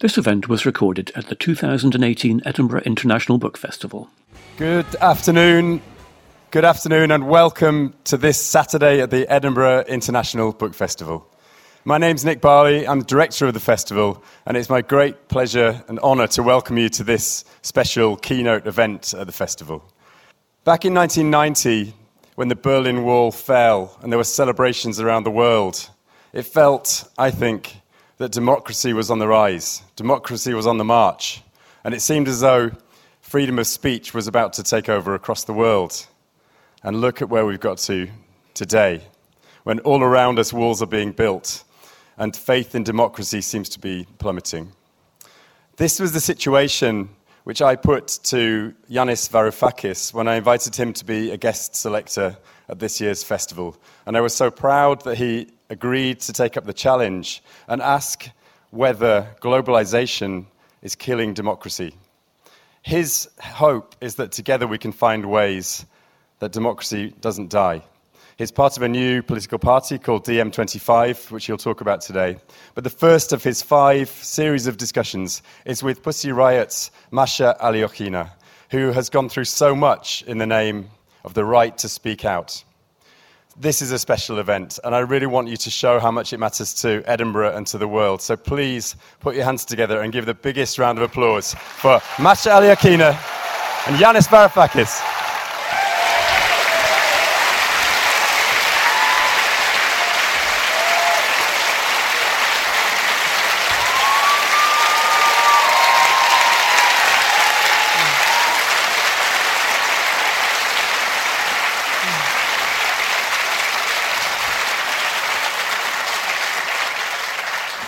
This event was recorded at the 2018 Edinburgh International Book Festival. Good afternoon. Good afternoon, and welcome to this Saturday at the Edinburgh International Book Festival. My name's Nick Barley, I'm director of the festival, and it's my great pleasure and honour to welcome you to this special keynote event at the festival. Back in 1990, when the Berlin Wall fell and there were celebrations around the world, it felt, I think, that democracy was on the rise, democracy was on the march, and it seemed as though freedom of speech was about to take over across the world. And look at where we've got to today, when all around us walls are being built and faith in democracy seems to be plummeting. This was the situation which I put to Yanis Varoufakis when I invited him to be a guest selector at this year's festival. And I was so proud that he agreed to take up the challenge and ask whether globalization is killing democracy. His hope is that together we can find ways that democracy doesn't die. He's part of a new political party called DiEM25, which he'll talk about today. But the first of his five series of discussions is with Pussy Riot's Masha Alyokhina, who has gone through so much in the name of the right to speak out. This is a special event, and I really want you to show how much it matters to Edinburgh and to the world. So please put your hands together and give the biggest round of applause for Masha Alyokhina and Yanis Varoufakis.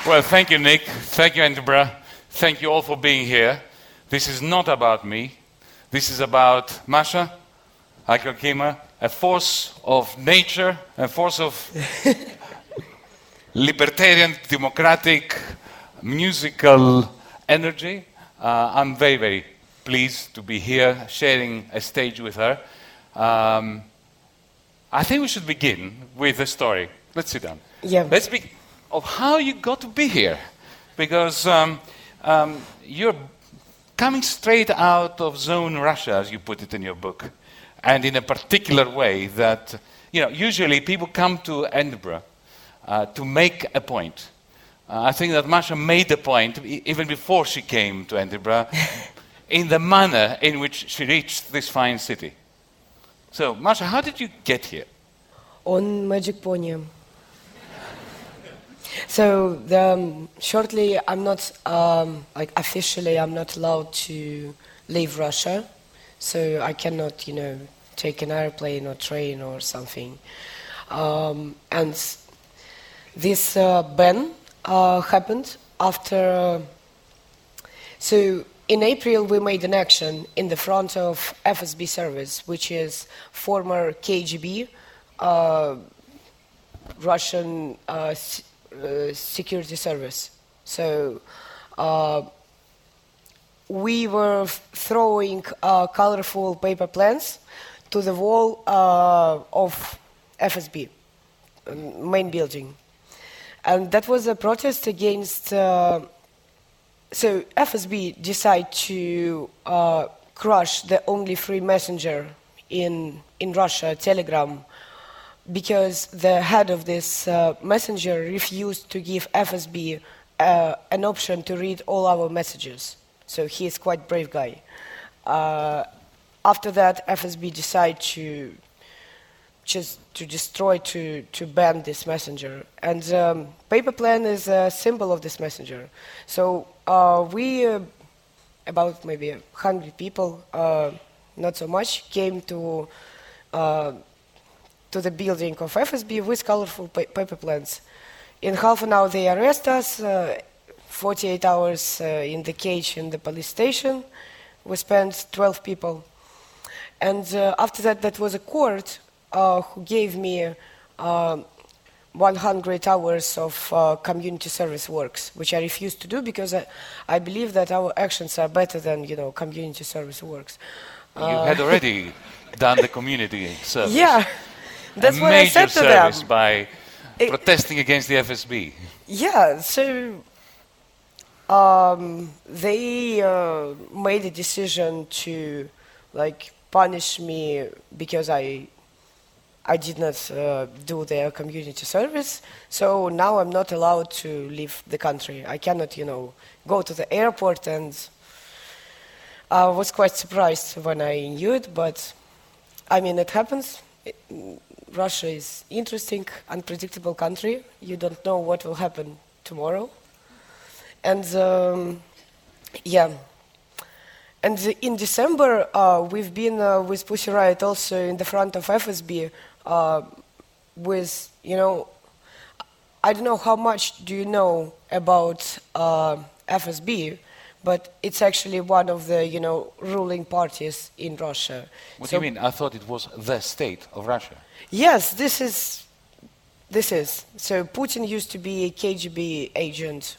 Well, thank you, Nick. Thank you, Edinburgh. Thank you all for being here. This is not about me. This is about Masha Alyokhina, a force of nature, a force of libertarian, democratic, musical energy. Uh, I'm very, very pleased to be here sharing a stage with her. Um, I think we should begin with a story. Let's sit down. Yeah. Let's begin of how you got to be here. Because um, um, you're coming straight out of zone Russia, as you put it in your book, and in a particular way that, you know, usually people come to Edinburgh uh, to make a point. Uh, I think that Masha made a point even before she came to Edinburgh in the manner in which she reached this fine city. So, Masha, how did you get here? on Magic Pony. So the, um, shortly, I'm not um, like officially, I'm not allowed to leave Russia, so I cannot, you know, take an airplane or train or something. Um, and this uh, ban uh, happened after. so in April, we made an action in the front of FSB service, which is former KGB, uh, Russian uh, uh, security service. So uh, we were throwing uh, colorful paper plans to the wall uh, of FSB, um, main building. And that was a protest against. Uh, so FSB decided to crush the only free messenger in in Russia, Telegram, because the head of this uh, messenger refused to give FSB uh, an option to read all our messages. So he is quite brave guy. Uh, after that, FSB decided to just to destroy, to, to ban this messenger. And um, paper plan is a symbol of this messenger. So uh, we, uh, about maybe 100 people, uh, not so much, came to, to the building of FSB with colorful pa- paper plans. In half an hour, they arrest us, uh, 48 hours uh, in the cage in the police station. We spent 12 people. And uh, after that, that was a court uh, who gave me uh, 100 hours of uh, community service works, which I refused to do because I, I believe that our actions are better than you know community service works. you had already done the community service. Yeah, that's a what I said to service them. by It- protesting against the FSB. Yeah, so um, they uh, made a decision to like punish me because I I did not uh, do their community service. So now I'm not allowed to leave the country. I cannot, you know, go to the airport and I was quite surprised when I knew it, but I mean, it happens. It, Russia is interesting, unpredictable country. You don't know what will happen tomorrow. And um, yeah, and in December uh, we've been uh, with Pussy Riot also in the front of FSB uh, with you know I don't know how much do you know about uh, FSB, but it's actually one of the you know ruling parties in Russia. What So- do you mean? I thought it was the state of Russia. Yes, this is. This is. So Putin used to be a KGB agent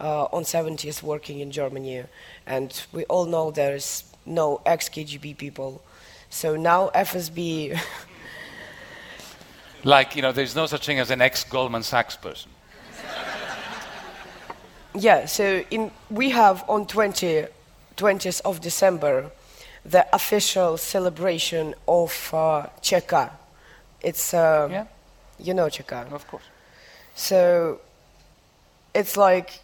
uh, on 70s working in Germany, and we all know there's no ex-KGB people. So now FSB. Like, you know, there's no such thing as an ex Goldman Sachs person. yeah. So in we have on 20, 20th of December, the official celebration of uh, Cheka. It's uh, Yeah, you know Cheka. of course. So it's like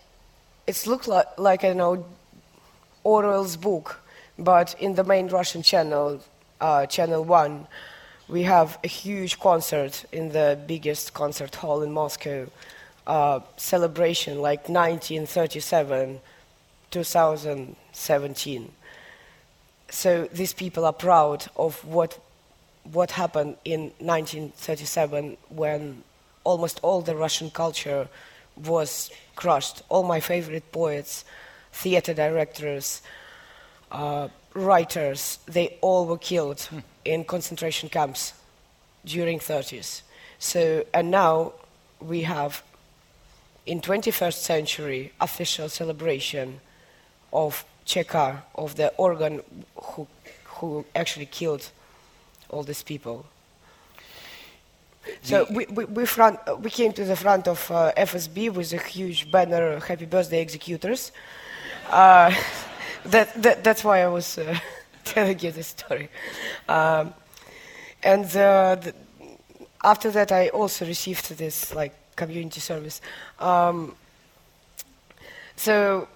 it's looked like like you know Orwell's book, but in the main Russian channel, uh, channel one, we have a huge concert in the biggest concert hall in Moscow, uh, celebration like 1937, 2017. So these people are proud of what what happened in 1937 when almost all the Russian culture was crushed. All my favorite poets, theater directors, uh, writers, they all were killed in concentration camps during 30s. So, and now we have in 21st century official celebration of Cheka, of the organ who, who actually killed all these people. So we, we, we, front, uh, we came to the front of uh, FSB with a huge banner, Happy Birthday Executors. Uh, that, that, that's why I was uh, telling you this story. Um, and uh, the, after that, I also received this like community service. Um, so,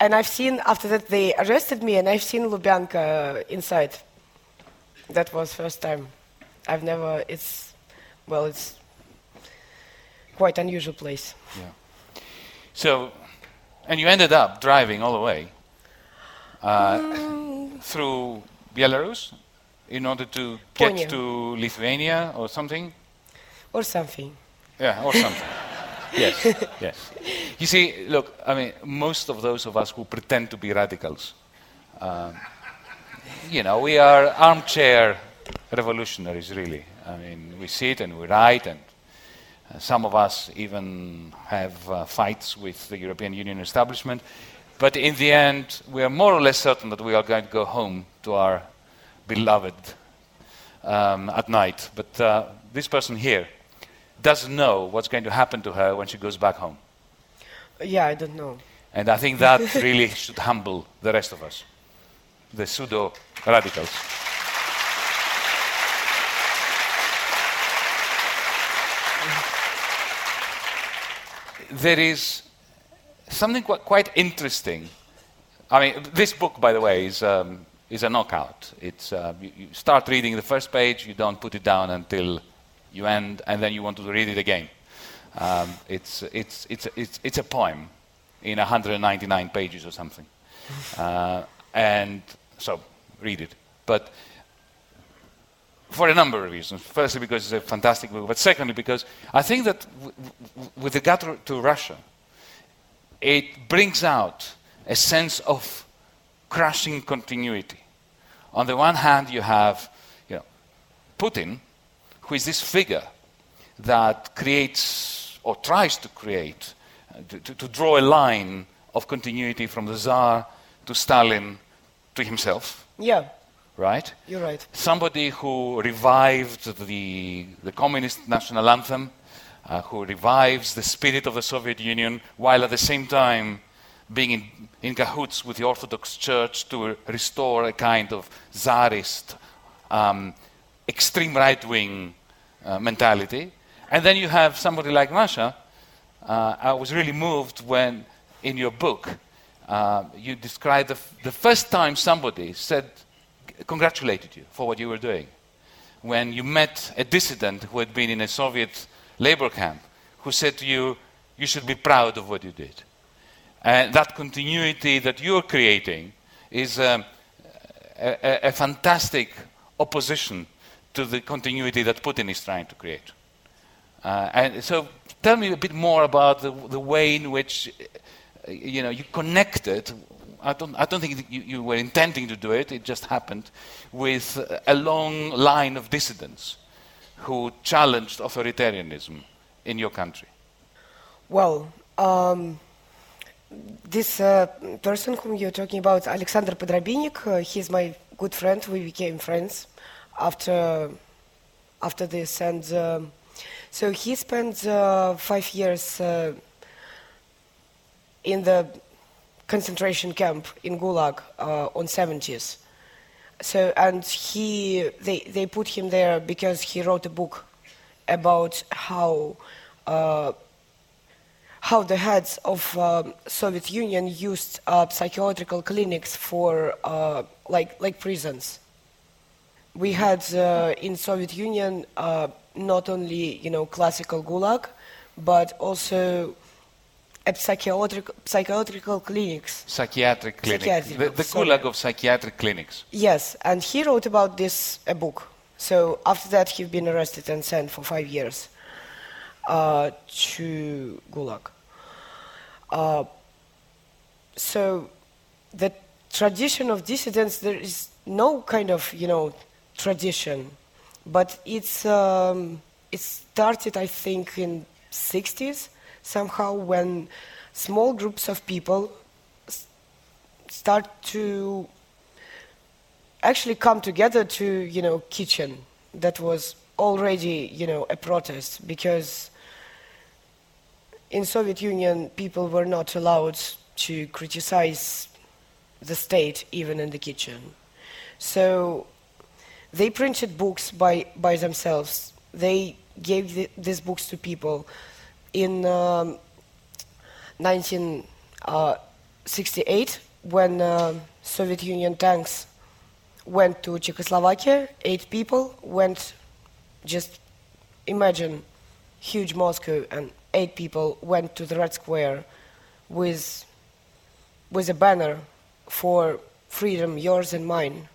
and I've seen after that they arrested me, and I've seen Lubyanka inside. That was first time. I've never. It's well, it's quite unusual place. Yeah. So, and you ended up driving all the way uh, through Belarus in order to get to Lithuania or something? Or something. Yeah, or something. yes, yes. You see, look, I mean, most of those of us who pretend to be radicals, um, you know, we are armchair revolutionaries, really. I mean, we sit and we write, and uh, some of us even have uh, fights with the European Union establishment. But in the end, we are more or less certain that we are going to go home to our beloved um, at night. But uh, this person here doesn't know what's going to happen to her when she goes back home. Yeah, I don't know. And I think that really should humble the rest of us, the pseudo radicals. There is something quite, quite interesting. I mean, this book, by the way, is, um, is a knockout. It's, uh, you, you start reading the first page, you don't put it down until you end, and then you want to read it again. Um, it's, it's, it's, it's, it's a poem in 199 pages or something. Uh, and so, read it. But for a number of reasons. Firstly, because it's a fantastic book, but secondly, because I think that with the to, to Russia, it brings out a sense of crushing continuity. On the one hand, you have you know, Putin, who is this figure that creates or tries to create, uh, to, to, to draw a line of continuity from the Tsar to Stalin to himself, Yeah, right? you're right. somebody who revived the, the communist national anthem, uh, who revives the spirit of the Soviet Union, while at the same time being in, in cahoots with the Orthodox Church to restore a kind of czarist, um, extreme right wing uh, mentality. And then you have somebody like Masha. Uh, I was really moved when, in your book, uh, you described the, the first time somebody said, congratulated you for what you were doing. When you met a dissident who had been in a Soviet labor camp, who said to you, you should be proud of what you did. And that continuity that you're creating is um, a, a, a fantastic opposition to the continuity that Putin is trying to create. Uh, and so tell me a bit more about the, the way in which you know you connected I don't, I don't think you, you, were intending to do it, it just happened, with a long line of dissidents who challenged authoritarianism in your country. Well, um, this uh, person whom you're talking about, Alexander Podrabinek, uh, he's my good friend. We became friends after, after this. And um, so he spent uh, five years uh, in the concentration camp in Gulag uh, on 70s. So, and he, they, they put him there because he wrote a book about how, uh, how the heads of um, Soviet Union used uh, psychiatrical clinics for uh, like, like prisons. We had uh, in Soviet Union uh, not only you know classical Gulag, but also psychiatric, psychiatrical clinics. Psychiatric clinics. Psychiatric, the the gulag of psychiatric clinics. Yes, and he wrote about this a book. So after that, he's been arrested and sent for five years uh, to Gulag. Uh, so the tradition of dissidents, there is no kind of you know tradition, but it's um, it started I think in 60s somehow when small groups of people start to actually come together to you know kitchen that was already you know a protest because in soviet union people were not allowed to criticize the state even in the kitchen. So they printed books by, by themselves. They gave the, these books to people in um, 1968 when uh, soviet union tanks went to Czechoslovakia. Eight people went. Just imagine, huge Moscow, and eight people went to the Red Square with with a banner for freedom, yours and mine.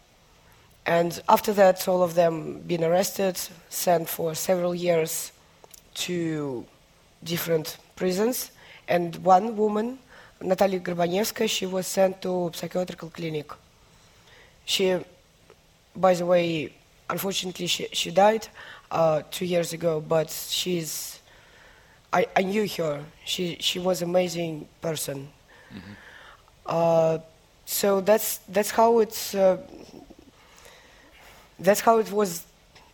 And after that, all of them been arrested, sent for several years to different prisons. And one woman, Natalia Gorbanevska, she was sent to psychiatrical clinic. She, by the way, unfortunately, she, she died uh, two years ago, but she's, I, I knew her. She, she was amazing person. Uh, so that's, that's how it's, uh, that's how it was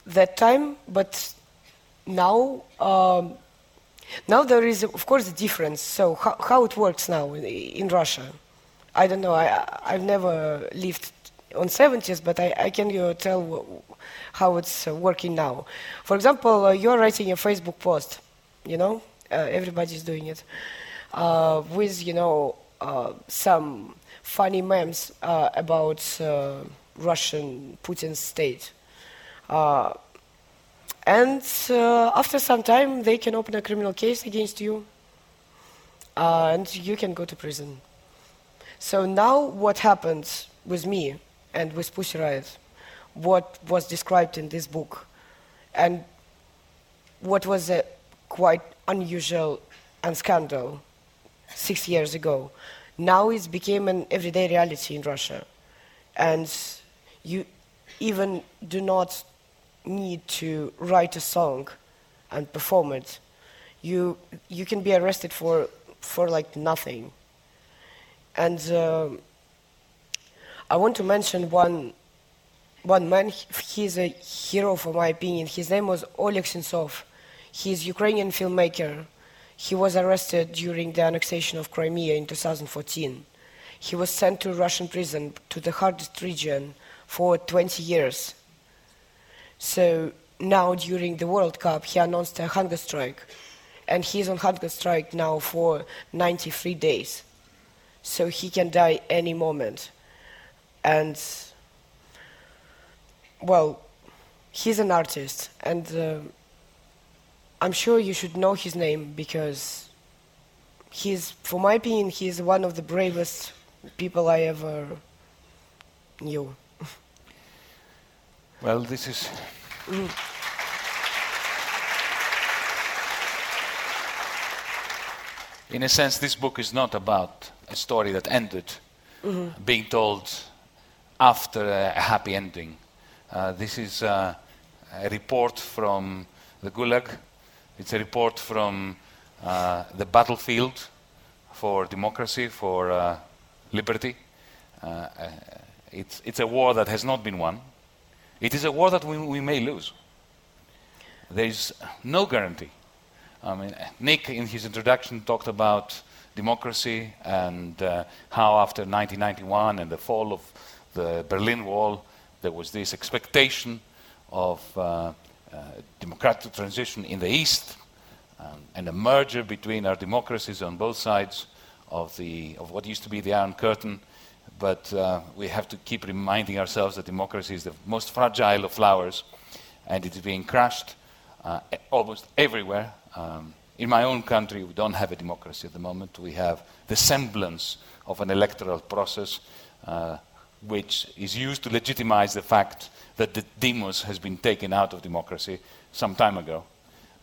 that time, but now, um, now there is, of course, a difference. So how, how it works now in, in Russia? I don't know. I, I've never lived on 70s, but I, I can you tell how it's uh, working now. For example, uh, you're writing a Facebook post, you know, uh, everybody's doing it, uh, with, you know, uh, some funny memes uh, about uh, Russian Putin state. And uh, after some time, they can open a criminal case against you, uh, and you can go to prison. So now, what happened with me and with Pussy Riot, what was described in this book, and what was a quite unusual and scandal six years ago, now it became an everyday reality in Russia, and you even do not need to write a song and perform it. You you can be arrested for for like nothing. And um I want to mention one one man. He's a hero for my opinion. His name was Oleg Sentsov. He's Ukrainian filmmaker. he was arrested during the annexation of Crimea in 2014. He was sent to Russian prison to the hardest region for 20 years. So now during the World Cup, he announced a hunger strike, and he's on hunger strike now for 93 days. So he can die any moment. And well, he's an artist, and uh, I'm sure you should know his name because he's, for my opinion, he's one of the bravest people I ever knew. Well, this is. In a sense, this book is not about a story that ended being told after a, happy ending. Uh, this is uh, a report from the Gulag. It's a report from uh, the battlefield for democracy, for uh, liberty. Uh, it's, it's a war that has not been won. It is a war that we, we may lose. There is no guarantee. I mean, Nick, in his introduction, talked about democracy and uh, how after 1991 and the fall of the Berlin Wall, there was this expectation of uh, uh, democratic transition in the East um, and a merger between our democracies on both sides of, the, of what used to be the Iron Curtain. But uh, we have to keep reminding ourselves that democracy is the most fragile of flowers and it is being crushed uh, almost everywhere. Um, in my own country, we don't have a democracy at the moment. We have the semblance of an electoral process uh, which is used to legitimize the fact that the demos has been taken out of democracy some time ago.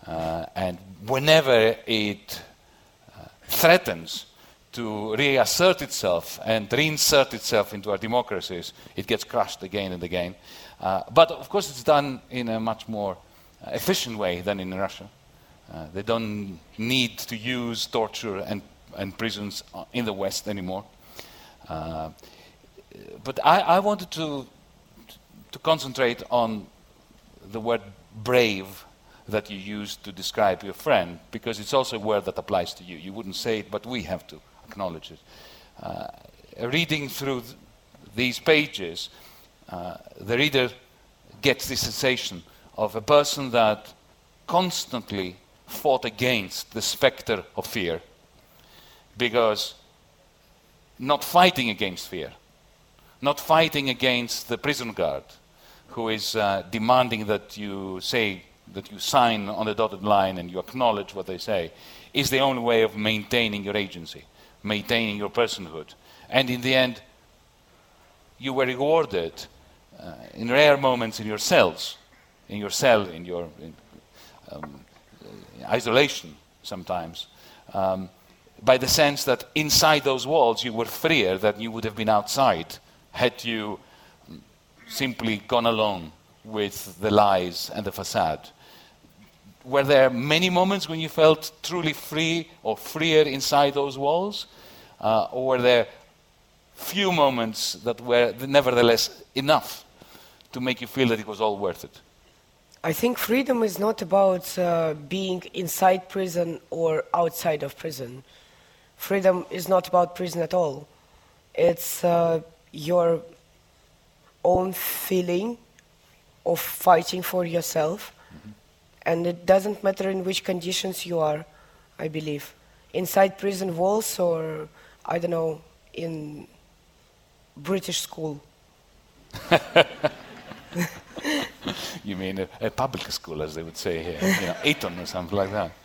Uh, and whenever it uh, threatens to reassert itself and reinsert itself into our democracies, it gets crushed again and again. Uh, but of course, it's done in a much more uh, efficient way than in Russia. Uh, they don't need to use torture and, and prisons uh, in the West anymore. Uh, but I, I wanted to, to concentrate on the word brave that you used to describe your friend, because it's also a word that applies to you. You wouldn't say it, but we have to acknowledge it. Uh, reading through th- these pages, uh, the reader gets the sensation of a person that constantly fought against the specter of fear because not fighting against fear, not fighting against the prison guard who is uh, demanding that you say that you sign on the dotted line and you acknowledge what they say is the only way of maintaining your agency, maintaining your personhood. And in the end, you were rewarded uh, in rare moments in your cells, in your cell, in your in, um, isolation sometimes, um, by the sense that inside those walls you were freer than you would have been outside had you simply gone along with the lies and the facade. Were there many moments when you felt truly free or freer inside those walls? Uh, or were there few moments that were nevertheless enough to make you feel that it was all worth it? I think freedom is not about uh, being inside prison or outside of prison. Freedom is not about prison at all. It's uh, your own feeling of fighting for yourself, and it doesn't matter in which conditions you are, I believe. Inside prison walls or, I don't know, in British school. You mean a, a public school, as they would say here, you know, Eton or something like that.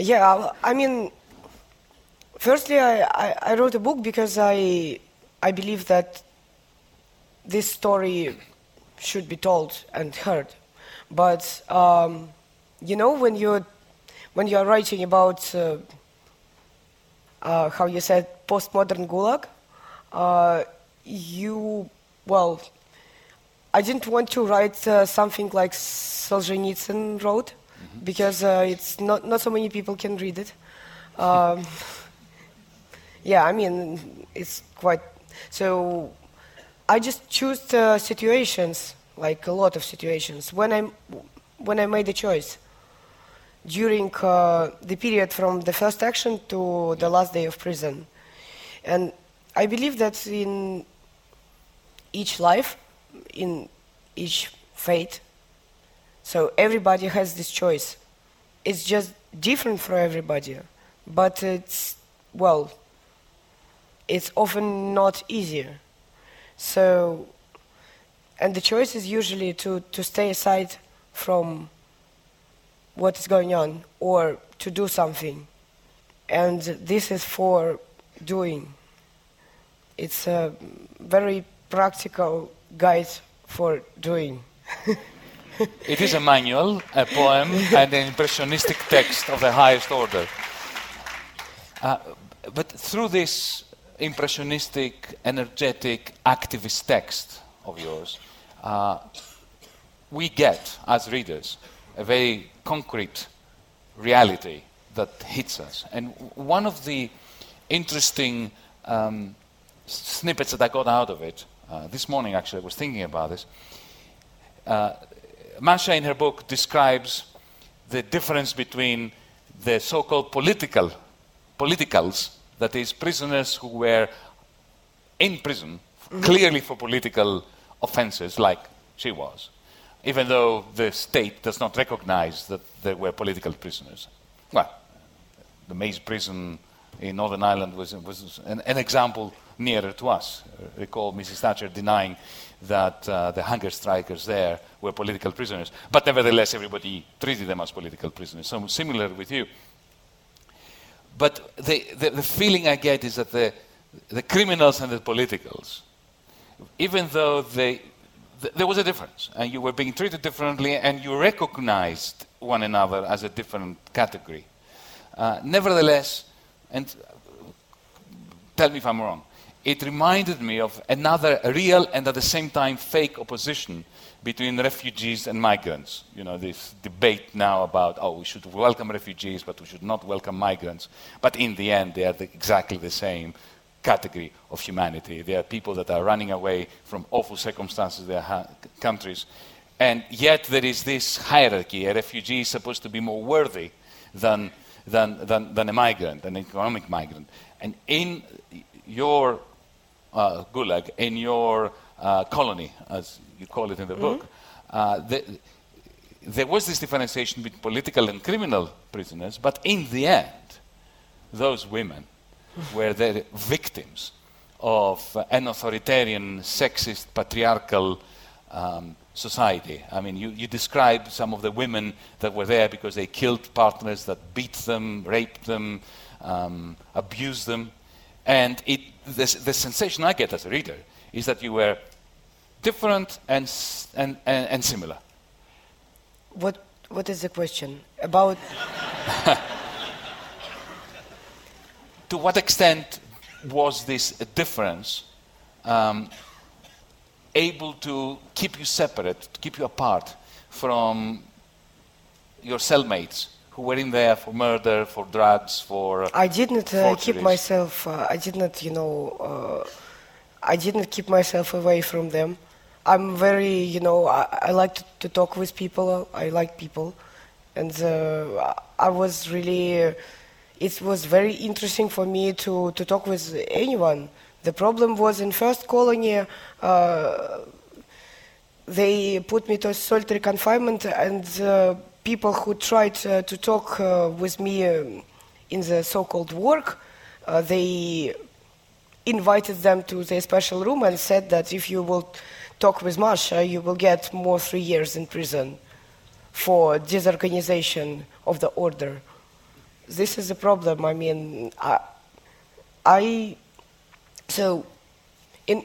Yeah, I mean, firstly, I, I, I wrote a book because I, I believe that this story should be told and heard. But, um, you know, when you're, when you're writing about, uh, uh, how you said, postmodern Gulag, uh, you, well, I didn't want to write uh, something like Solzhenitsyn wrote because uh, it's not, not so many people can read it. Um, yeah, I mean, it's quite. So I just choose uh, situations, like a lot of situations, when, i when I made a choice. during uh, the period from the first action to the last day of prison. And I believe that in each life, in each fate, so everybody has this choice. It's just different for everybody, but it's, well, it's often not easier. So, and the choice is usually to, to stay aside from what is going on or to do something. And this is for doing. It's a very practical guide for doing. It is a manual, a poem, and an impressionistic text of the highest order. Uh, but through this impressionistic, energetic, activist text of yours, uh, we get, as readers, a very concrete reality that hits us. And one of the interesting um, snippets that I got out of it, uh, this morning actually, I was thinking about this. Uh, Masha, in her book, describes the difference between the so called political, politicals, that is, prisoners who were in prison clearly for political offenses, like she was, even though the state does not recognize that they were political prisoners. Well, the Maze prison in Northern Ireland was, was an, an example nearer to us. recall Mrs. Thatcher denying that uh, the hunger strikers there were political prisoners. But nevertheless, everybody treated them as political prisoners. So similar with you. But the, the, the feeling I get is that the, the criminals and the politicals, even though they, th- there was a difference, and you were being treated differently, and you recognized one another as a different category. Uh, nevertheless, and tell me if I'm wrong, it reminded me of another real and at the same time fake opposition between refugees and migrants. You know, this debate now about, oh, we should welcome refugees, but we should not welcome migrants. But in the end, they are the, exactly the same category of humanity. They are people that are running away from awful circumstances in their ha- countries. And yet there is this hierarchy. A refugee is supposed to be more worthy than, than, than, than a migrant, an economic migrant. And in your uh, gulag, in your uh, colony, as you call it in the mm-hmm. book, uh, the, there was this differentiation between political and criminal prisoners, but in the end, those women were the victims of an authoritarian, sexist, patriarchal um, society. I mean, you, you describe some of the women that were there because they killed partners that beat them, raped them, um, abused them. And it, the, the sensation I get as a reader is that you were different and, and, and, and similar. What, what is the question? About. to what extent was this difference um, able to keep you separate, to keep you apart from your cellmates who were in there for murder, for drugs, for. I didn't uh, keep myself. Uh, I did not, you know. Uh, I didn't keep myself away from them. I'm very, you know, I, I like to, to, talk with people. I like people, and uh, I was really. Uh, it was very interesting for me to, to talk with anyone. The problem was in first colony. Uh, they put me to solitary confinement, and people who tried uh, to talk uh, with me um, in the so-called work, uh, they invited them to their special room and said that if you will talk with Masha, you will get more three years in prison for disorganization of the order. This is a problem. I mean, I, I so in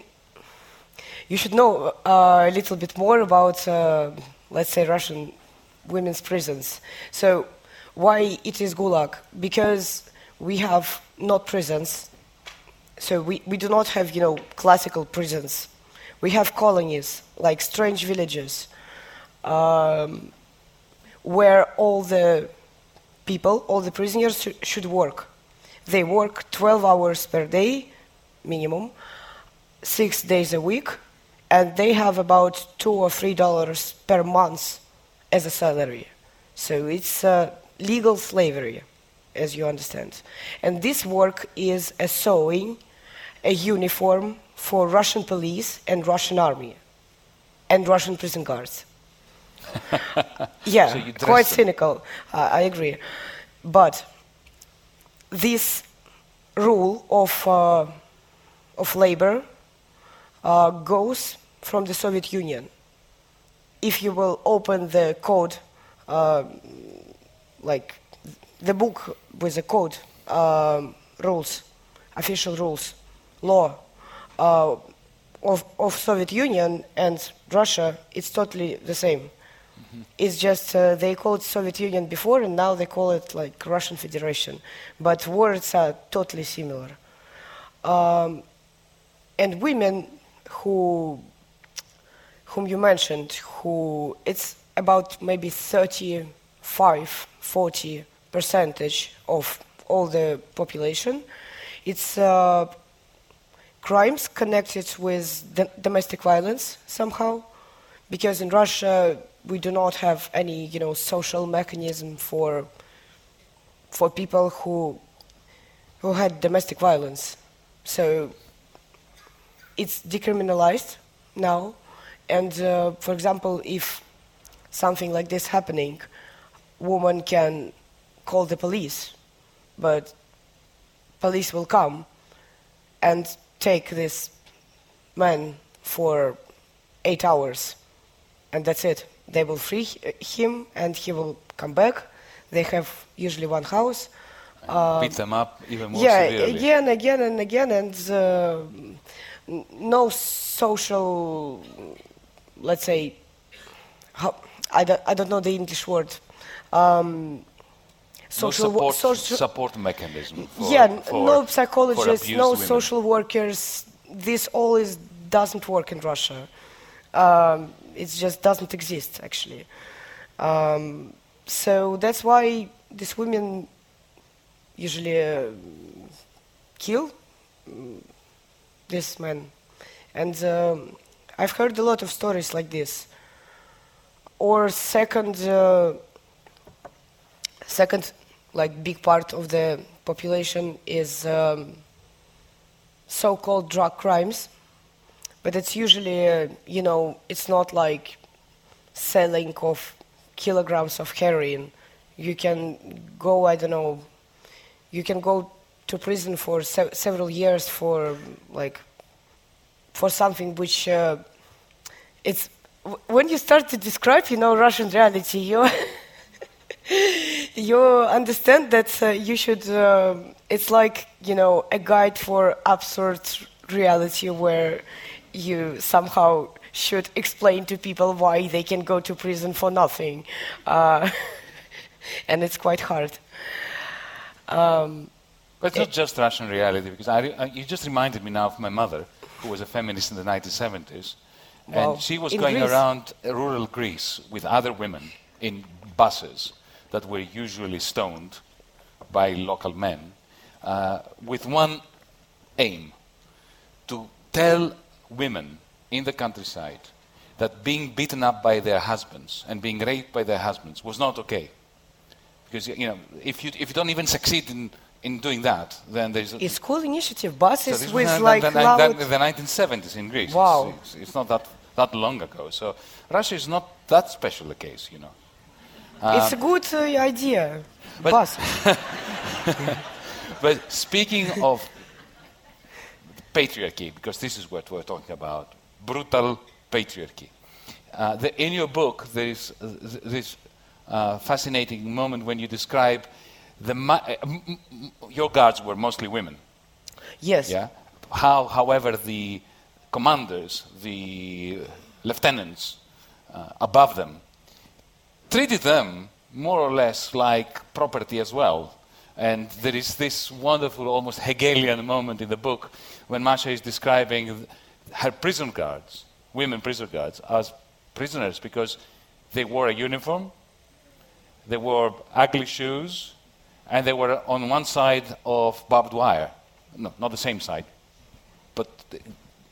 you should know uh, a little bit more about, uh, let's say, Russian women's prisons. So why it is Gulag? Because we have not prisons. So we, we do not have, you know, classical prisons. We have colonies, like strange villages, um, where all the people, all the prisoners sh- should work. They work 12 hours per day, minimum, six days a week, and they have about two or three dollars per month as a salary. So it's uh, legal slavery, as you understand. And this work is a sewing, a uniform for Russian police and Russian army, and Russian prison guards. yeah, So quite them. cynical. Uh, I agree, but this rule of uh, of labor uh, goes from the Soviet Union. If you will open the code, uh, like the book with the code um, rules, official rules, law uh, of, of Soviet Union and Russia, it's totally the same. It's just uh, they called Soviet Union before, and now they call it like Russian Federation, but words are totally similar. Um, and women who whom you mentioned who it's about maybe 35 40 percentage of all the population. It's uh, crimes connected with domestic violence somehow. Because in russia we do not have any you know social mechanism for for people who who had domestic violence so it's decriminalized now. And uh, for example, if something like this happening, woman can call the police, but police will come and take this man for eight hours, and that's it. They will free him, and he will come back. They have usually one house. Beat them up even more yeah, severely. again, again, and again, and uh, no social, let's say, how, I, don't, I don't know the English word. Um, social no support, social- support mechanism. For, yeah, for- no psychologists, no women. social workers. This all is doesn't work in Russia. Um, it just doesn't exist actually. Um, so that's why these women usually uh, kill mm, this man, and um, I've heard a lot of stories like this. Or second. Uh, second like big part of the population is um, so-called drug crimes but it's usually uh, you know it's not like selling of kilograms of heroin. You can go i don't know you can go to prison for se- several years for like for something which uh, it's w- when you start to describe you know russian reality you you understand that uh, you should uh, it's like you know a guide for absurd reality where you somehow should explain to people why they can go to prison for nothing uh, and it's quite hard um, But it's not just Russian reality, because I, I, you just reminded me now of my mother, who was a feminist in the 1970s. Wow. And she was going Greece? around uh, rural Greece with other women in buses that were usually stoned by local men, uh, with one aim to tell women in the countryside that being beaten up by their husbands and being raped by their husbands was not okay. Because you know, if you if you don't even succeed in, in doing that, then there's a, it's cool initiative so buses this with like the, the, loud the, the 1970s in Greece. Wow. It's, it's, it's not that that long ago. So Russia is not that special a case, you know. it's a good uh, idea but- bus But speaking of patriarchy, because this is what we're talking about, brutal patriarchy. Uh, the, in your book, there is uh, this uh, fascinating moment when you describe the ma- uh, your guards were mostly women. yes Yeah. How, however, the commanders, the lieutenants uh, above them, treated them more or less like property as well. And there is this wonderful, almost Hegelian moment in the book when Masha is describing her prison guards, women prison guards, as prisoners because they wore a uniform, they wore ugly shoes, and they were on one side of barbed wire. No, not the same side, but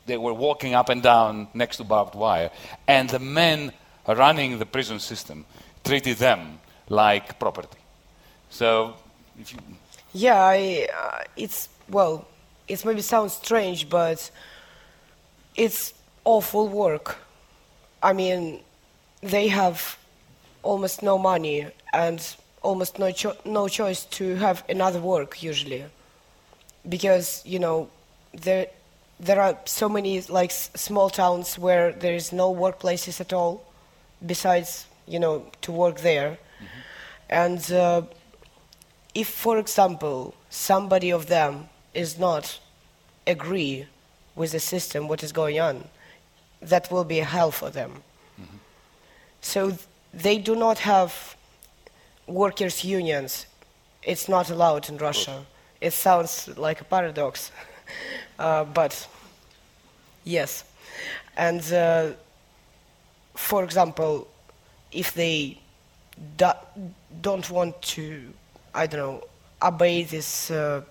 they were walking up and down next to barbed wire. And the men running the prison system treated them like property. So, you, Yeah, I, uh, it's well, it maybe sounds strange, but it's awful work. I mean, they have almost no money and almost no cho- no choice to have another work usually, because you know there there are so many like s- small towns where there is no workplaces at all, besides you know to work there, and. Uh, if, for example, somebody of them is not agree with the system, what is going on, that will be a hell for them. So th- they do not have workers' unions. It's not allowed in Russia. It sounds like a paradox, uh, but yes. And uh, for example, if they do- don't want to, I don't know, obey this uh,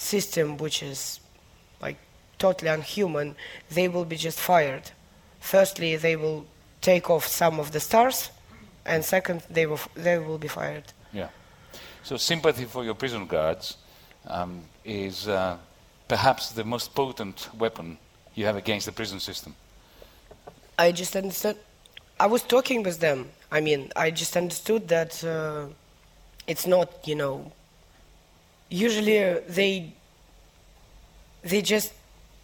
system, which is like totally unhuman, they will be just fired. Firstly, they will take off some of the stars, and second, they will f- they will be fired. yeah. So, sympathy for your prison guards um, is uh, perhaps the most potent weapon you have against the prison system. I just understood. I was talking with them. I mean, I just understood that uh, it's not, you know. Usually, they they just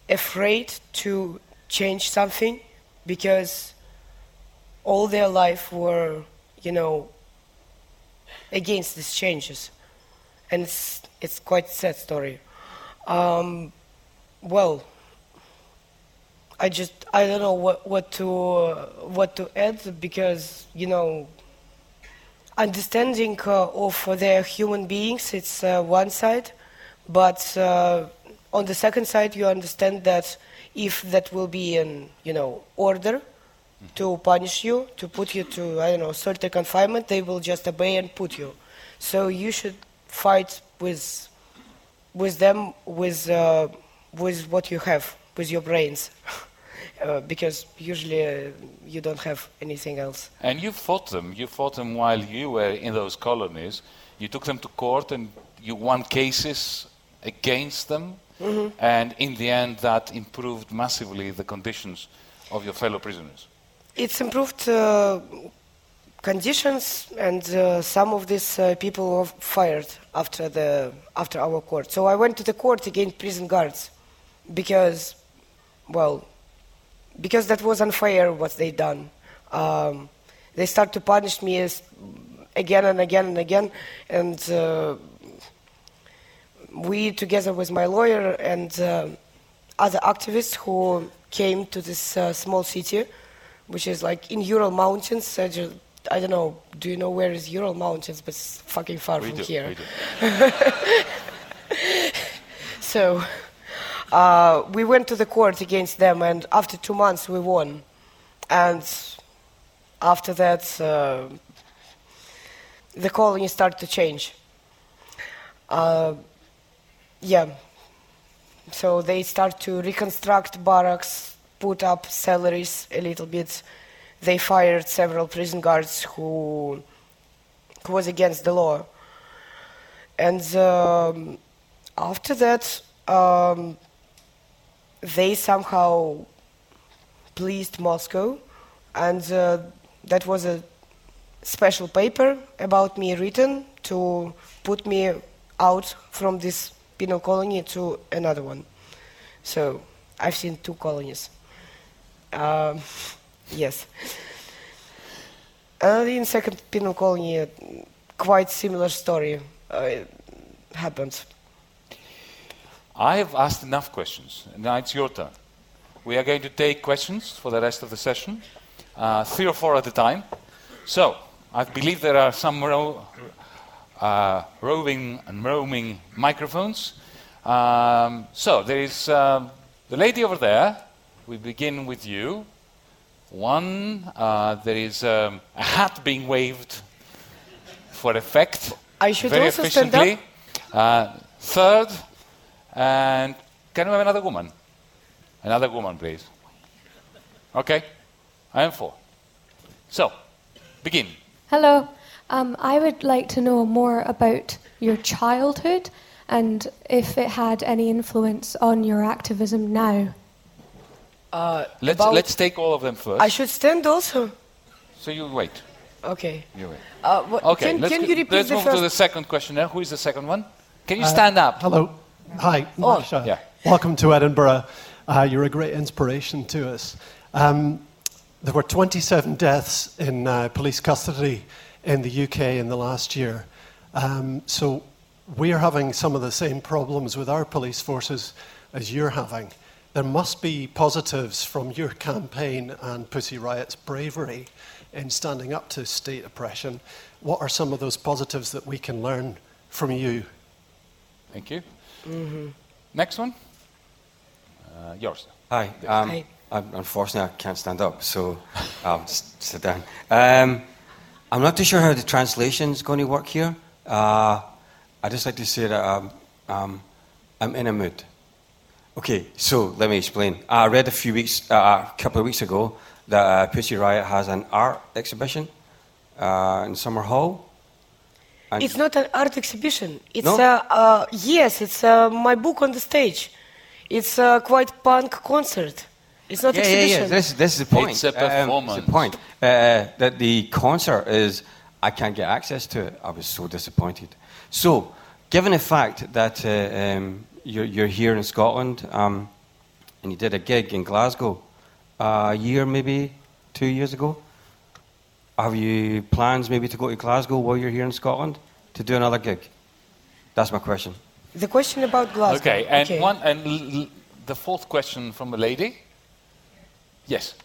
afraid to change something because all their life were, you know, against these changes, and it's it's quite sad story. Um, well, I just I don't know what what to uh, what to add because you know understanding uh, of their human beings it's uh, one side, but uh, on the second side you understand that if that will be an you know order to punish you to put you to I don't know solitary confinement they will just obey and put you. So you should fight with with them with uh, with what you have with your brains uh, because usually uh, you don't have anything else And you fought them. You fought them while you were in those colonies. You took them to court and you won cases against them. And in the end, that improved massively the conditions of your fellow prisoners. it's improved uh, conditions and uh, some of these uh, people were fired after the after our court so i went to the court against prison guards because well because that was unfair what they done um, they start to punish me as, again and again and again and uh, we together with my lawyer and uh, other activists who came to this uh, small city which is like in ural mountains I, ju- I don't know do you know where is ural mountains but it's fucking far We from do, here we do. so uh, we went to the court against them, and after two months we won. And after that, uh, the colony started to change. Uh, yeah. So they start to reconstruct barracks, put up salaries a little bit. They fired several prison guards who, who was against the law. And um, after that, um, they somehow pleased Moscow, and uh, that was a special paper about me written to put me out from this penal colony to another one. So I've seen two colonies. Um, yes. And in second penal colony, quite similar story uh, happened. I have asked enough questions. Now it's your turn. We are going to take questions for the rest of the session, uh, three or four at a time. So, I believe there are some ro- uh, roving and roaming microphones. Um, so, there is um, the lady over there. We begin with you. One, uh, there is um, a hat being waved for effect. I should very also stand up? Uh, third, and can we have another woman? Another woman, please. Okay, I am four. So, begin. Hello, Um, I would like to know more about your childhood and if it had any influence on your activism now. Uh, Let's, let's take all of them first. I should stand also. so you wait. Okay. You wait. Uh, Okay, can, let's, can you repeat let's the move first? to the second question now. Who is the second one? Can you Uh, stand up? Hello. Hi, Masha. Yeah. Welcome to Edinburgh. Uh, you're a great inspiration to us. Um, there were 27 deaths in uh, police custody in the UK in the last year. Um, so we're having some of the same problems with our police forces as you're having. There must be positives from your campaign and Pussy Riot's bravery in standing up to state oppression. What are some of those positives that we can learn from you? Thank you. Mm-hmm. Next one. Uh, yours. Hi. Um, Hi. I'm, unfortunately, I can't stand up, so I'll just sit down. Um, I'm not too sure how the translation is going to work here. Uh, I'd just like to say that um, um, I'm in a mood. Okay, so let me explain. I read a few weeks, uh, a couple of weeks ago, that uh, Pussy Riot has an art exhibition uh, in Summerhall. And It's not an art exhibition. It's No? uh, uh, yes, it's uh, my book on the stage. It's a quite punk concert. It's not yeah, yeah, exhibition. yeah. This, this is the point. It's a Um, it's performance. the point. Uh, that the concert is, I can't get access to it. I was so disappointed. So, given the fact that uh, um, you're, you're here in Scotland um, and you did a gig in Glasgow uh, a year, maybe two years ago, have you plans maybe to go to Glasgow while you're here in Scotland to do another gig? That's my question. The question about Glasgow. Okay, and one and l- l- the fourth question from a lady. Yes.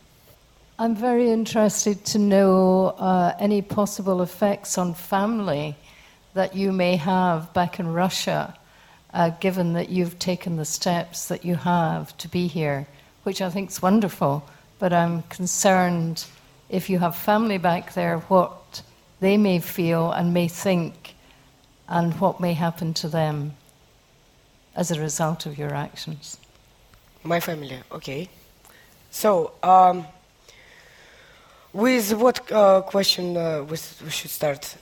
I'm very interested to know uh, any possible effects on family that you may have back in Russia, uh, given that you've taken the steps that you have to be here, which I think is wonderful. But I'm concerned if you have family back there, what they may feel and may think, and what may happen to them as a result of your actions. My family, okay. So, um, with what uh, question uh, we, we should start?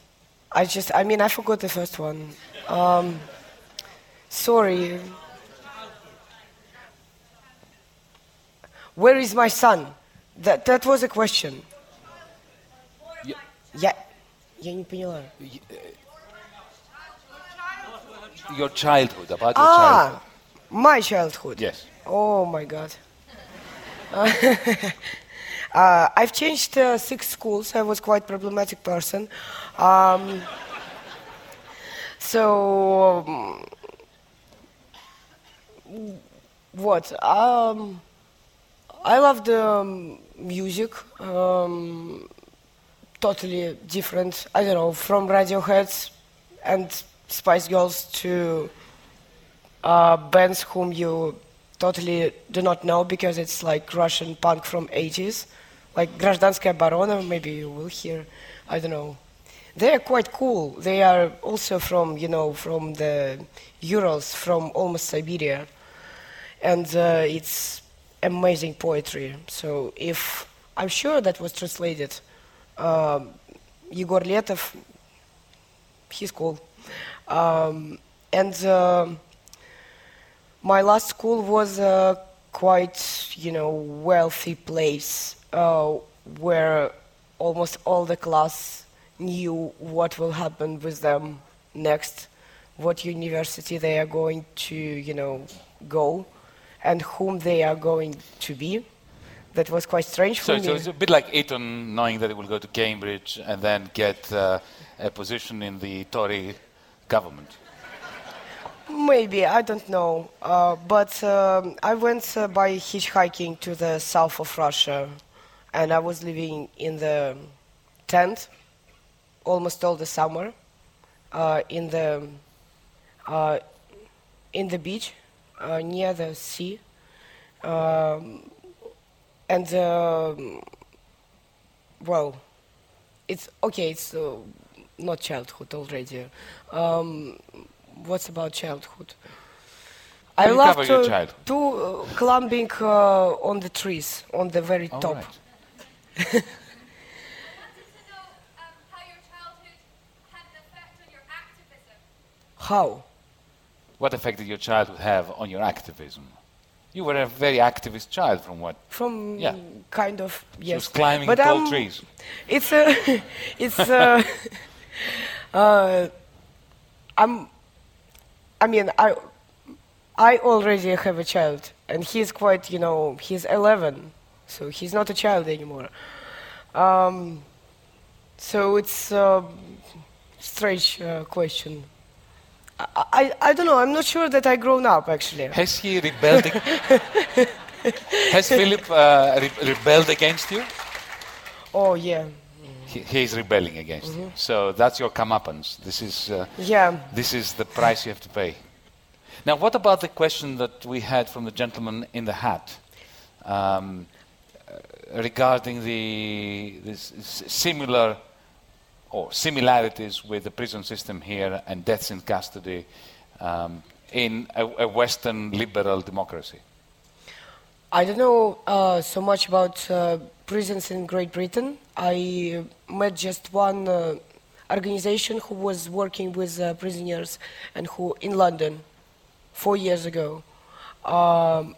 I just, I mean, I forgot the first one. Um, sorry. Where is my son? That, that was a question. Yeah. Я, я не поняла. Your childhood, about your Ah, childhood. my childhood. Yes. Oh my God. uh, I've changed uh, six schools. I was quite problematic person. Um, so, um, what? Um, I love the um, music. Um, totally different. I don't know, from Radiohead and Spice Girls to uh, bands whom you totally do not know because it's like Russian punk from 80s, like Гражданская Оборона. maybe you will hear, I don't know. They are quite cool. They are also from, you know, from the Urals, from almost Siberia. And uh, it's amazing poetry. So if I'm sure that was translated um Yegor Letov, he's cool. Um, and um my last school was a quite, you know, wealthy place uh, where almost all the class knew what will happen with them next, what university they are going to, you know, go, and whom they are going to be. That was quite strange So, for so me. it's a bit like Eton knowing that it will go to Cambridge and then get uh, a position in the Tory government. Maybe, I don't know. Uh, but um, I went uh, by hitchhiking to the south of Russia, and I was living in the tent almost all the summer uh, in the uh, in the beach uh, near the sea, um, and uh, well, it's okay. It's uh, not childhood already. Um, what's about childhood? I you love to, to uh, climbing uh, on the trees, on the very All top. Right. How? What effect did your childhood have on your activism? You were a very activist child, from what? From Yeah. kind of yes. She was climbing but tall um, trees. It's a, it's uh, uh, I'm. I mean, I I already have a child, and he's quite, you know, he's 11, so he's not a child anymore. Um, so it's a strange uh, question. I, I don't know. I'm not sure that I grown up actually. Has he rebelled? Has Philip uh, re- rebelled against you? Oh yeah, He, he is rebelling against you. So that's your comeuppance. This is, uh, yeah. this is the price you have to pay. Now, what about the question that we had from the gentleman in the hat um, uh, regarding the this similar or similarities with the prison system here and deaths in custody um, in a, a Western liberal democracy? I don't know uh, so much about uh, prisons in Great Britain. I met just one uh, organization who was working with uh, prisoners and who in London four years ago. Um,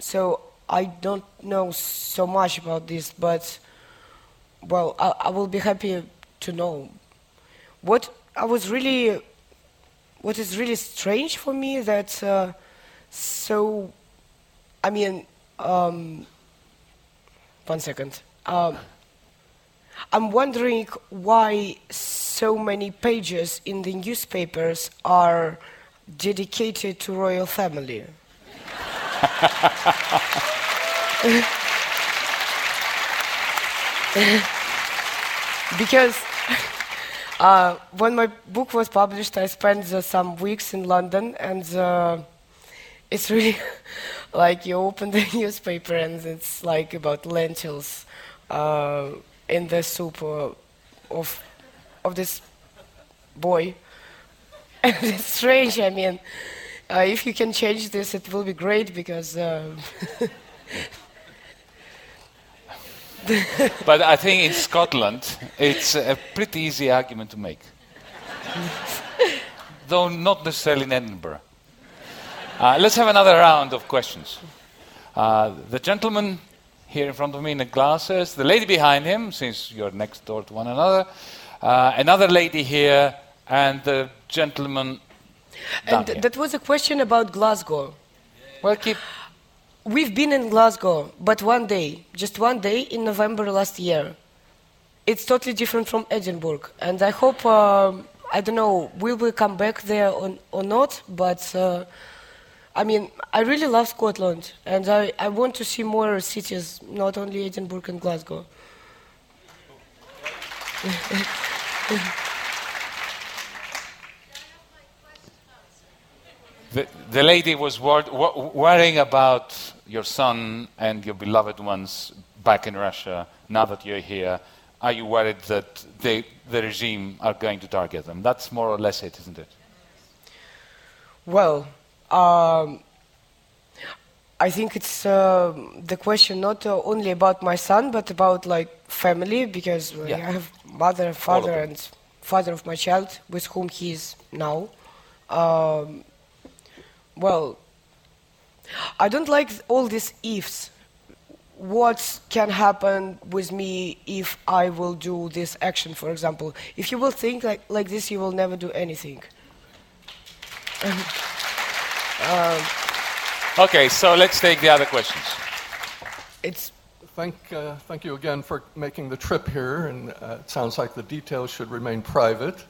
so I don't know so much about this, but well, I, I will be happy to know. What I was really, what is really strange for me that uh, so I mean, um, one second. Um, I'm wondering why so many pages in the newspapers are dedicated to royal family. because uh, when my book was published, I spent some weeks in London, and it's really like you open the newspaper and it's like about lentils uh, in the soup of of this boy. And it's strange. I mean, uh, if you can change this, it will be great because. But I think in Scotland, it's a pretty easy argument to make. Though not necessarily in Edinburgh. Uh, let's have another round of questions. Uh, the gentleman here in front of me in the glasses, the lady behind him, since you're next door to one another, uh, another lady here, and the gentleman and that was a question about Glasgow. Well, keep. We've been in Glasgow, but one day, just one day in November last year. It's totally different from Edinburgh, and I hope, um, I don't know, will we come back there or, or not, but uh, I mean, I really love Scotland, and I, I want to see more cities, not only Edinburgh and Glasgow. The, the lady was wor- wo- worrying about your son and your beloved ones back in Russia. Now that you're here, are you worried that they, the regime are going to target them? That's more or less it, isn't it? Well, um, I think it's uh, the question not uh, only about my son, but about like family, because uh, Yeah. I have mother, father, and father of my child, with whom he is now. Um, well, I don't like all these ifs. What can happen with me if I will do this action, for example? If you will think like, like this, you will never do anything. Okay, so let's take the other questions. It's Thank, uh, thank you again for making the trip here, and uh, it sounds like the details should remain private.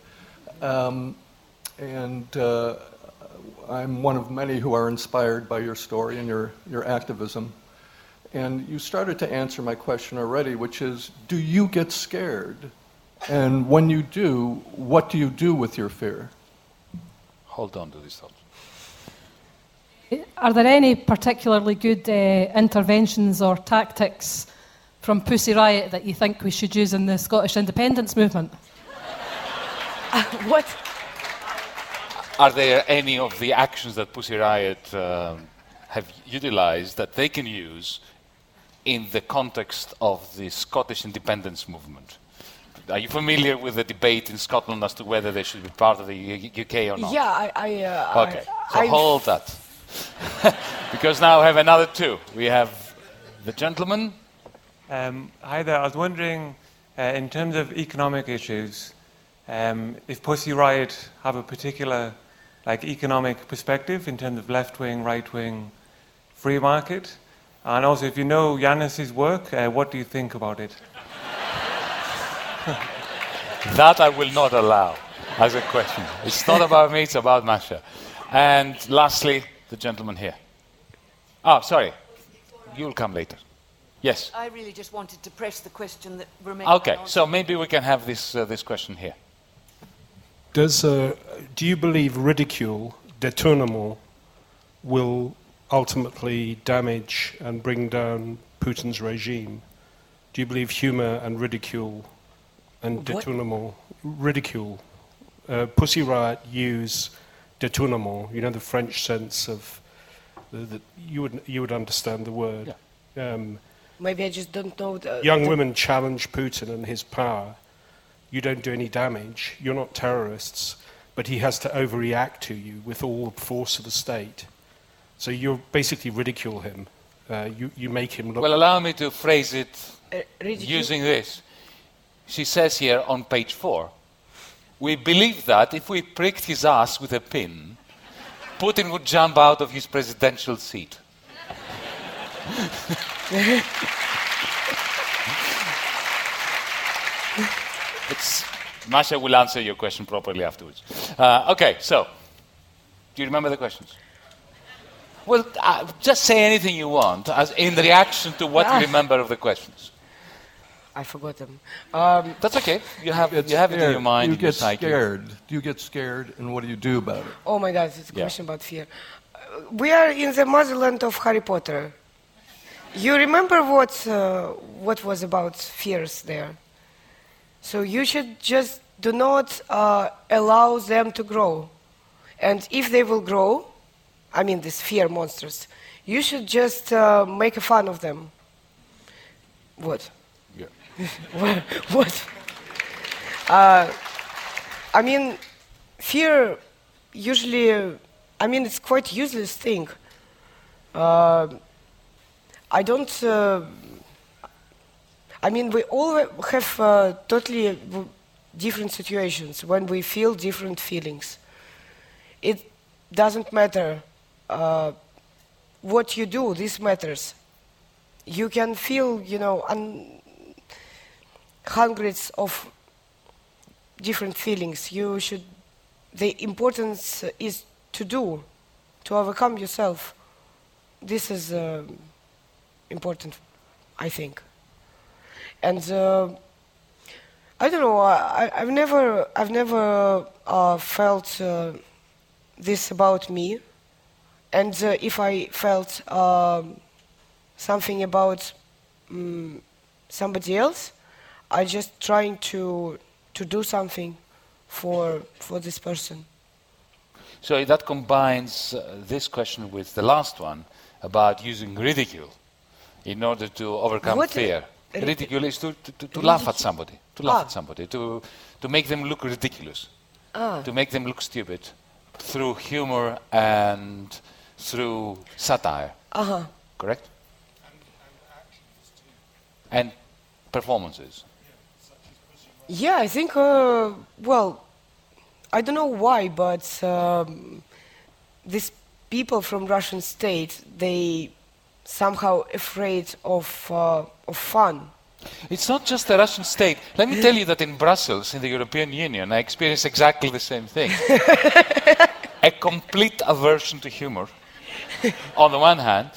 Um, and uh, I'm one of many who are inspired by your story and your, your activism. And you started to answer my question already, which is do you get scared? And when you do, what do you do with your fear? Hold on to this thought. Are there any particularly good uh, interventions or tactics from Pussy Riot that you think we should use in the Scottish independence movement? what? Are there any of the actions that Pussy Riot um, have utilized that they can use in the context of the Scottish independence movement? are you familiar with the debate in Scotland as to whether they should be part of the U- UK or not? Yeah, I. I uh, Okay, I, so I've- hold that. because now we have another two. We have the gentleman. Um, hi there. I was wondering, uh, in terms of economic issues, um, if Pussy Riot have a particular, like, economic perspective in terms of left-wing, right-wing, free market, and also if you know Yanis's work, uh, what do you think about it? That I will not allow as a question. It's not about me, it's about Masha. And lastly, the gentleman here. Oh, sorry. You'll come later. Yes. I really just wanted to press the question that remains. Okay, so maybe we can have this, uh, this question here. Does, uh, do you believe ridicule, détournement, will ultimately damage and bring down Putin's regime? Do you believe humour and ridicule and What? détournement, ridicule, uh, Pussy Riot use détournement, you know the French sense of, the, the, you, would, you would understand the word. Um, Maybe I just don't know. The, young the- women challenge Putin and his power. You don't do any damage. You're not terrorists, but he has to overreact to you with all the force of the state. So you basically ridicule him. Uh, you, you make him look. Well, allow me to phrase it Uh, using this. She says here on page four We believe that if we pricked his ass with a pin, Putin would jump out of his presidential seat. It's, Masha will answer your question properly afterwards. Uh, okay, so, do you remember the questions? Well, uh, just say anything you want as in reaction to what you remember of the questions. I forgot them. Um, That's okay. You have, Get you have it in scared. your mind. You in your get scared. Do you get scared, and what do you do about it? oh my God, it's a Yeah. question about fear. Uh, we are in the motherland of Harry Potter. You remember what uh, what was about fears there? So you should just do not uh, allow them to grow, and if they will grow, I mean these fear monsters, you should just uh, make a fun of them. What? Yeah. what? what? Uh, I mean, fear usually, uh, I mean, it's quite useless thing. Uh, I don't. I mean, we all have uh, totally different situations when we feel different feelings. It doesn't matter uh, what you do. This matters. You can feel, you know, un- hundreds of different feelings. You should. The importance is to do, to overcome yourself. This is uh, important, I think. And uh, I don't know. I, I've never, I've never uh, felt uh, this about me. And uh, if I felt um, something about mm somebody else, I just trying to to do something for for this person. So that combines uh, this question with the last one about using ridicule in order to overcome What- fear. Ri- ridicule is to, to, to, to laugh at somebody, to laugh Ah. at somebody, to, to make them look ridiculous, Ah. to make them look stupid through humor and through satire. Uh huh. Correct? And performances. Yeah, I think. Uh, well, I don't know why, but um, these people from Russian state they somehow afraid of uh, of fun. It's not just the Russian state. Let me tell you that in Brussels, in the European Union, I experienced exactly the same thing. a complete aversion to humor, on the one hand,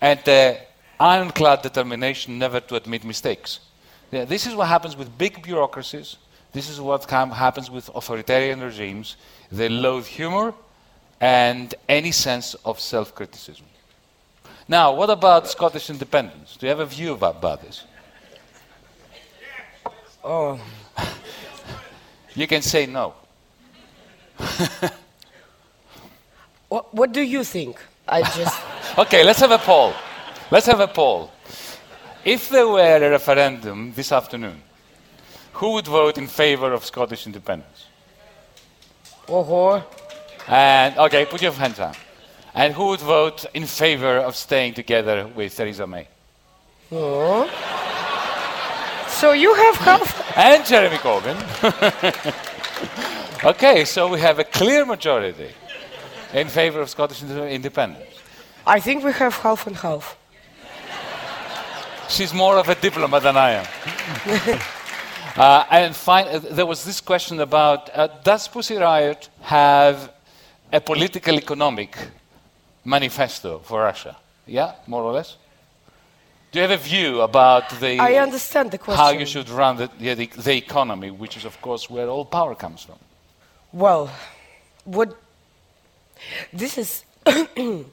and the ironclad determination never to admit mistakes. Yeah, this is what happens with big bureaucracies. This is what com- happens with authoritarian regimes. They loathe humor and any sense of self criticism. Now, what about Scottish independence? Do you have a view about, about this? Oh. You can say no. What, what do you think? I just. Okay, let's have a poll. Let's have a poll. If there were a referendum this afternoon, who would vote in favor of Scottish independence? Oh, And okay, put your hands up. And who would vote in favor of staying together with Theresa May? oh. So you have half. And Jeremy Corbyn. okay, so we have a clear majority in favor of Scottish independence. I think we have half and half. She's more of a diplomat than I am. Uh, and fin- uh, there was this question about uh, does Pussy Riot have a political economic manifesto for Russia? Yeah, more or less? Do you have a view about the, I understand the question. how you should run the, the, the, the economy, which is, of course, where all power comes from? Well, what this is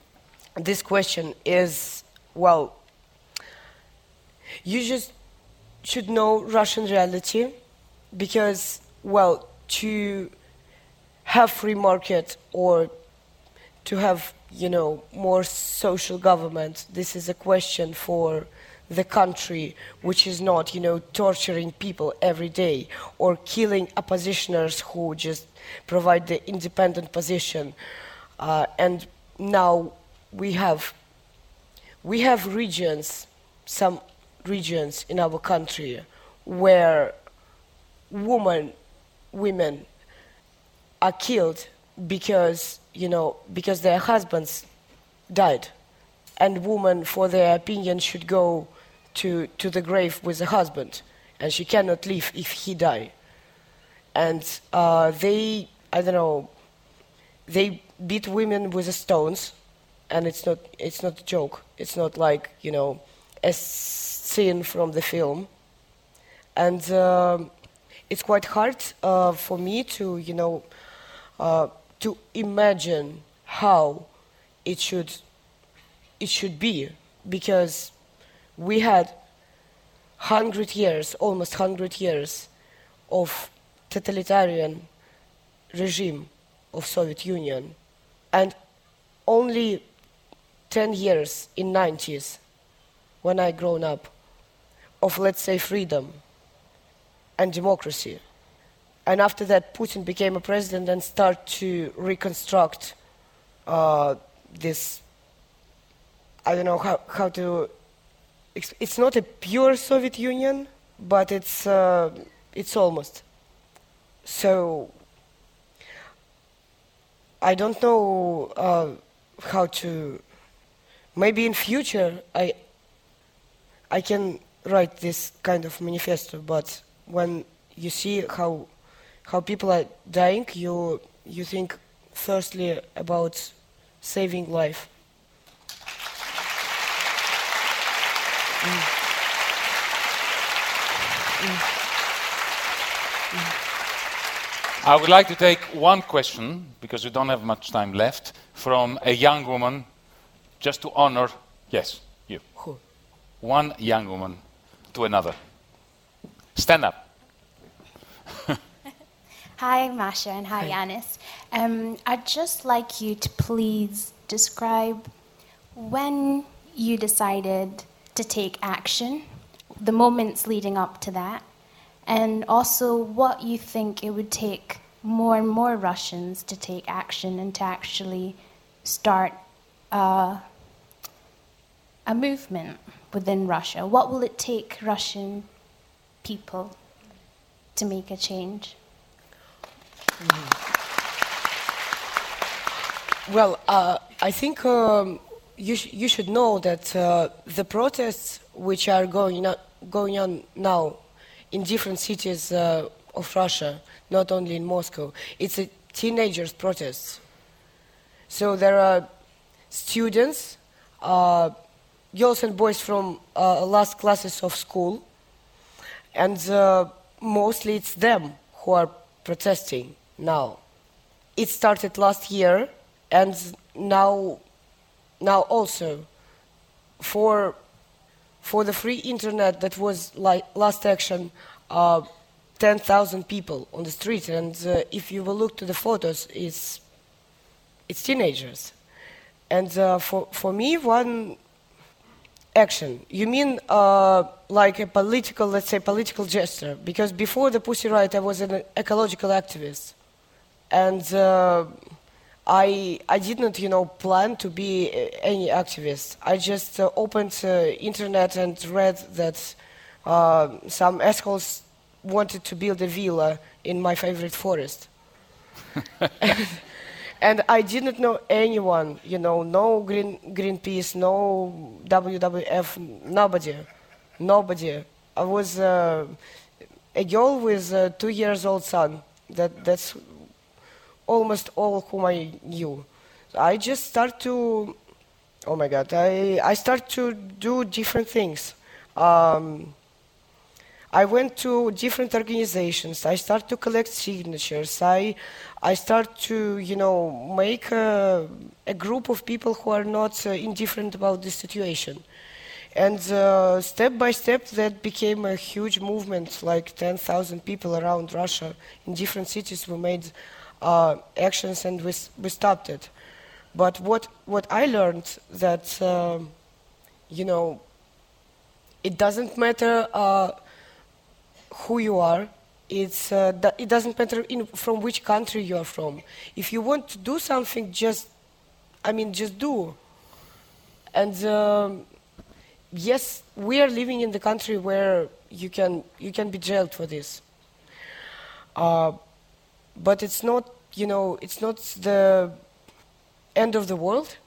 this question is well you just should know Russian reality because well to have free market or to have you know more social government this is a question for the country which is not you know torturing people every day or killing oppositioners who just provide the independent position. Uh, and now we have we have regions some regions in our country where women women are killed because you know because their husbands died. And woman for their opinion should go to to the grave with the husband. And she cannot leave if he die. And uh, they i don't know they beat women with stones. And it's not it's not a joke. It's not like you know a scene from the film. And um, it's quite hard uh, for me to you know uh, to imagine how it should it should be. Because we had 100 years almost 100 years of totalitarian regime of Soviet Union. And only 10 years in 90s when I grown up of let's say freedom and democracy and after that Putin became a president and start to reconstruct uh, this I don't know how, how to it's not a pure Soviet Union but it's uh, it's almost so I don't know uh, how to. Maybe in future I I can write this kind of manifesto, but when you see how how people are dying, you you think firstly about saving life. Mm. I would like to take one question, because we don't have much time left, from a young woman, just to honor, yes, you. Who? One young woman to another. Stand up. Hi, Masha, and hi, Yanis. Um, I'd just like you to please describe when you decided to take action, the moments leading up to that, and also what you think it would take more and more Russians to take action and to actually start uh, a movement within Russia. What will it take Russian people to make a change? Well, uh, I think um, you, sh- you should know that uh, the protests which are going on, going on now in different cities uh, of Russia, not only in Moscow, it's a teenagers' protests. So there are students, uh, girls and boys from uh, last classes of school, and uh, mostly it's them who are protesting now. It started last year, and now, now also, for for the free internet, that was like last action, uh, 10,000 people on the street, and uh, if you will look to the photos, it's it's teenagers, and uh, for for me, one action. You mean uh, like a political, let's say, political gesture? Because before the Pussy Riot, I was an ecological activist, and uh, I I didn't, you know, plan to be any activist. I just uh, opened uh, internet and read that uh, some assholes wanted to build a villa in my favorite forest. and I didn't know anyone, you know, no Green, Greenpeace, no WWF, nobody, nobody. I was uh, a girl with a two years old son. That, that's almost all whom I knew. I just start to, oh my God, I, I start to do different things. Um, I went to different organizations. I start to collect signatures. I, I start to, you know, make a, a group of people who are not uh, indifferent about the situation. And uh, step by step, that became a huge movement. Like 10,000 people around Russia in different cities. We made uh, actions and we, we stopped it. But what what I learned that, um, you know, it doesn't matter uh, who you are. It's, uh, it doesn't matter in, from which country you are from. If you want to do something, just, I mean, just do. And um, yes, we are living in the country where you can, you can be jailed for this. Uh, but it's not, you know, it's not the end of the world.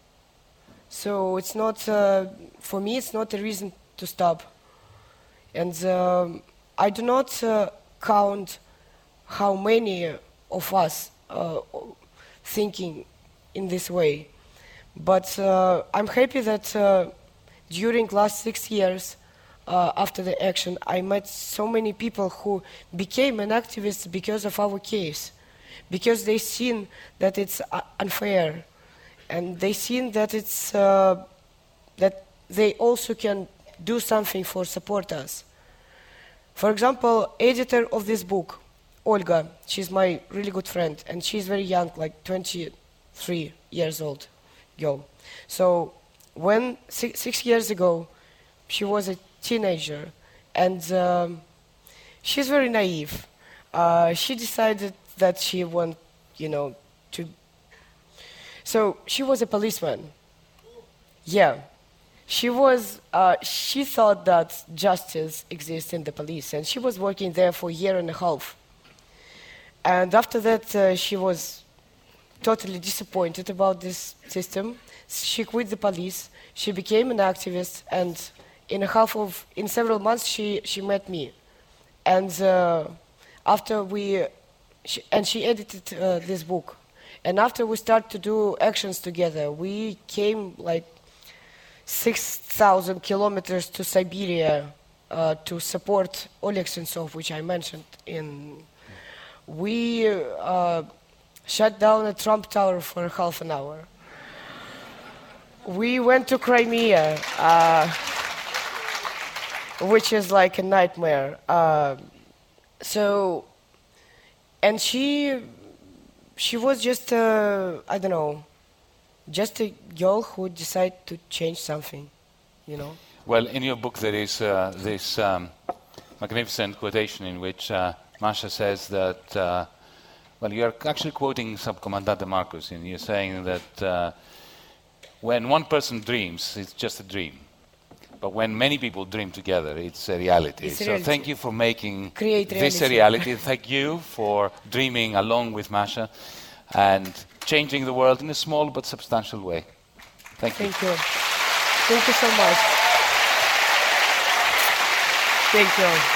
So it's not, uh, for me, it's not a reason to stop. And um, I do not uh, count how many of us uh, thinking in this way, but uh, I'm happy that uh, during last six years uh, after the action, I met so many people who became an activist because of our case, because they seen that it's uh, unfair, and they seen that it's that they also can do something for support us. For example, editor of this book, Olga, she's my really good friend, and she's very young, like 23 years old girl. So when six, six years ago, she was a teenager, and um, she's very naive. Uh, she decided that she want, you know, to. So she was a policeman. Yeah, she was uh, she thought that justice exists in the police and she was working there for a year and a half and after that uh, she was totally disappointed about this system she quit the police she became an activist and in a half of in several months she she met me and uh, after we she, and she edited uh, this book and after we started to do actions together we came like 6,000 kilometers to Siberia uh, to support Oleg Sentsov, which I mentioned in. We uh, shut down a Trump Tower for half an hour. We went to Crimea, uh, which is like a nightmare. Uh, so, and she, she was just, uh, I don't know, just a girl who decided to change something, you know. Well, in your book there is uh, this um, magnificent quotation in which uh, Masha says that, uh, well, you're actually quoting Subcomandante Marcos, and you're saying that uh, when one person dreams, it's just a dream. But when many people dream together, it's a reality. It's so reality. thank you for making this a reality. reality. thank you for dreaming along with Masha and changing the world in a small but substantial way. Thank you. Thank you. Thank you so much. Thank you.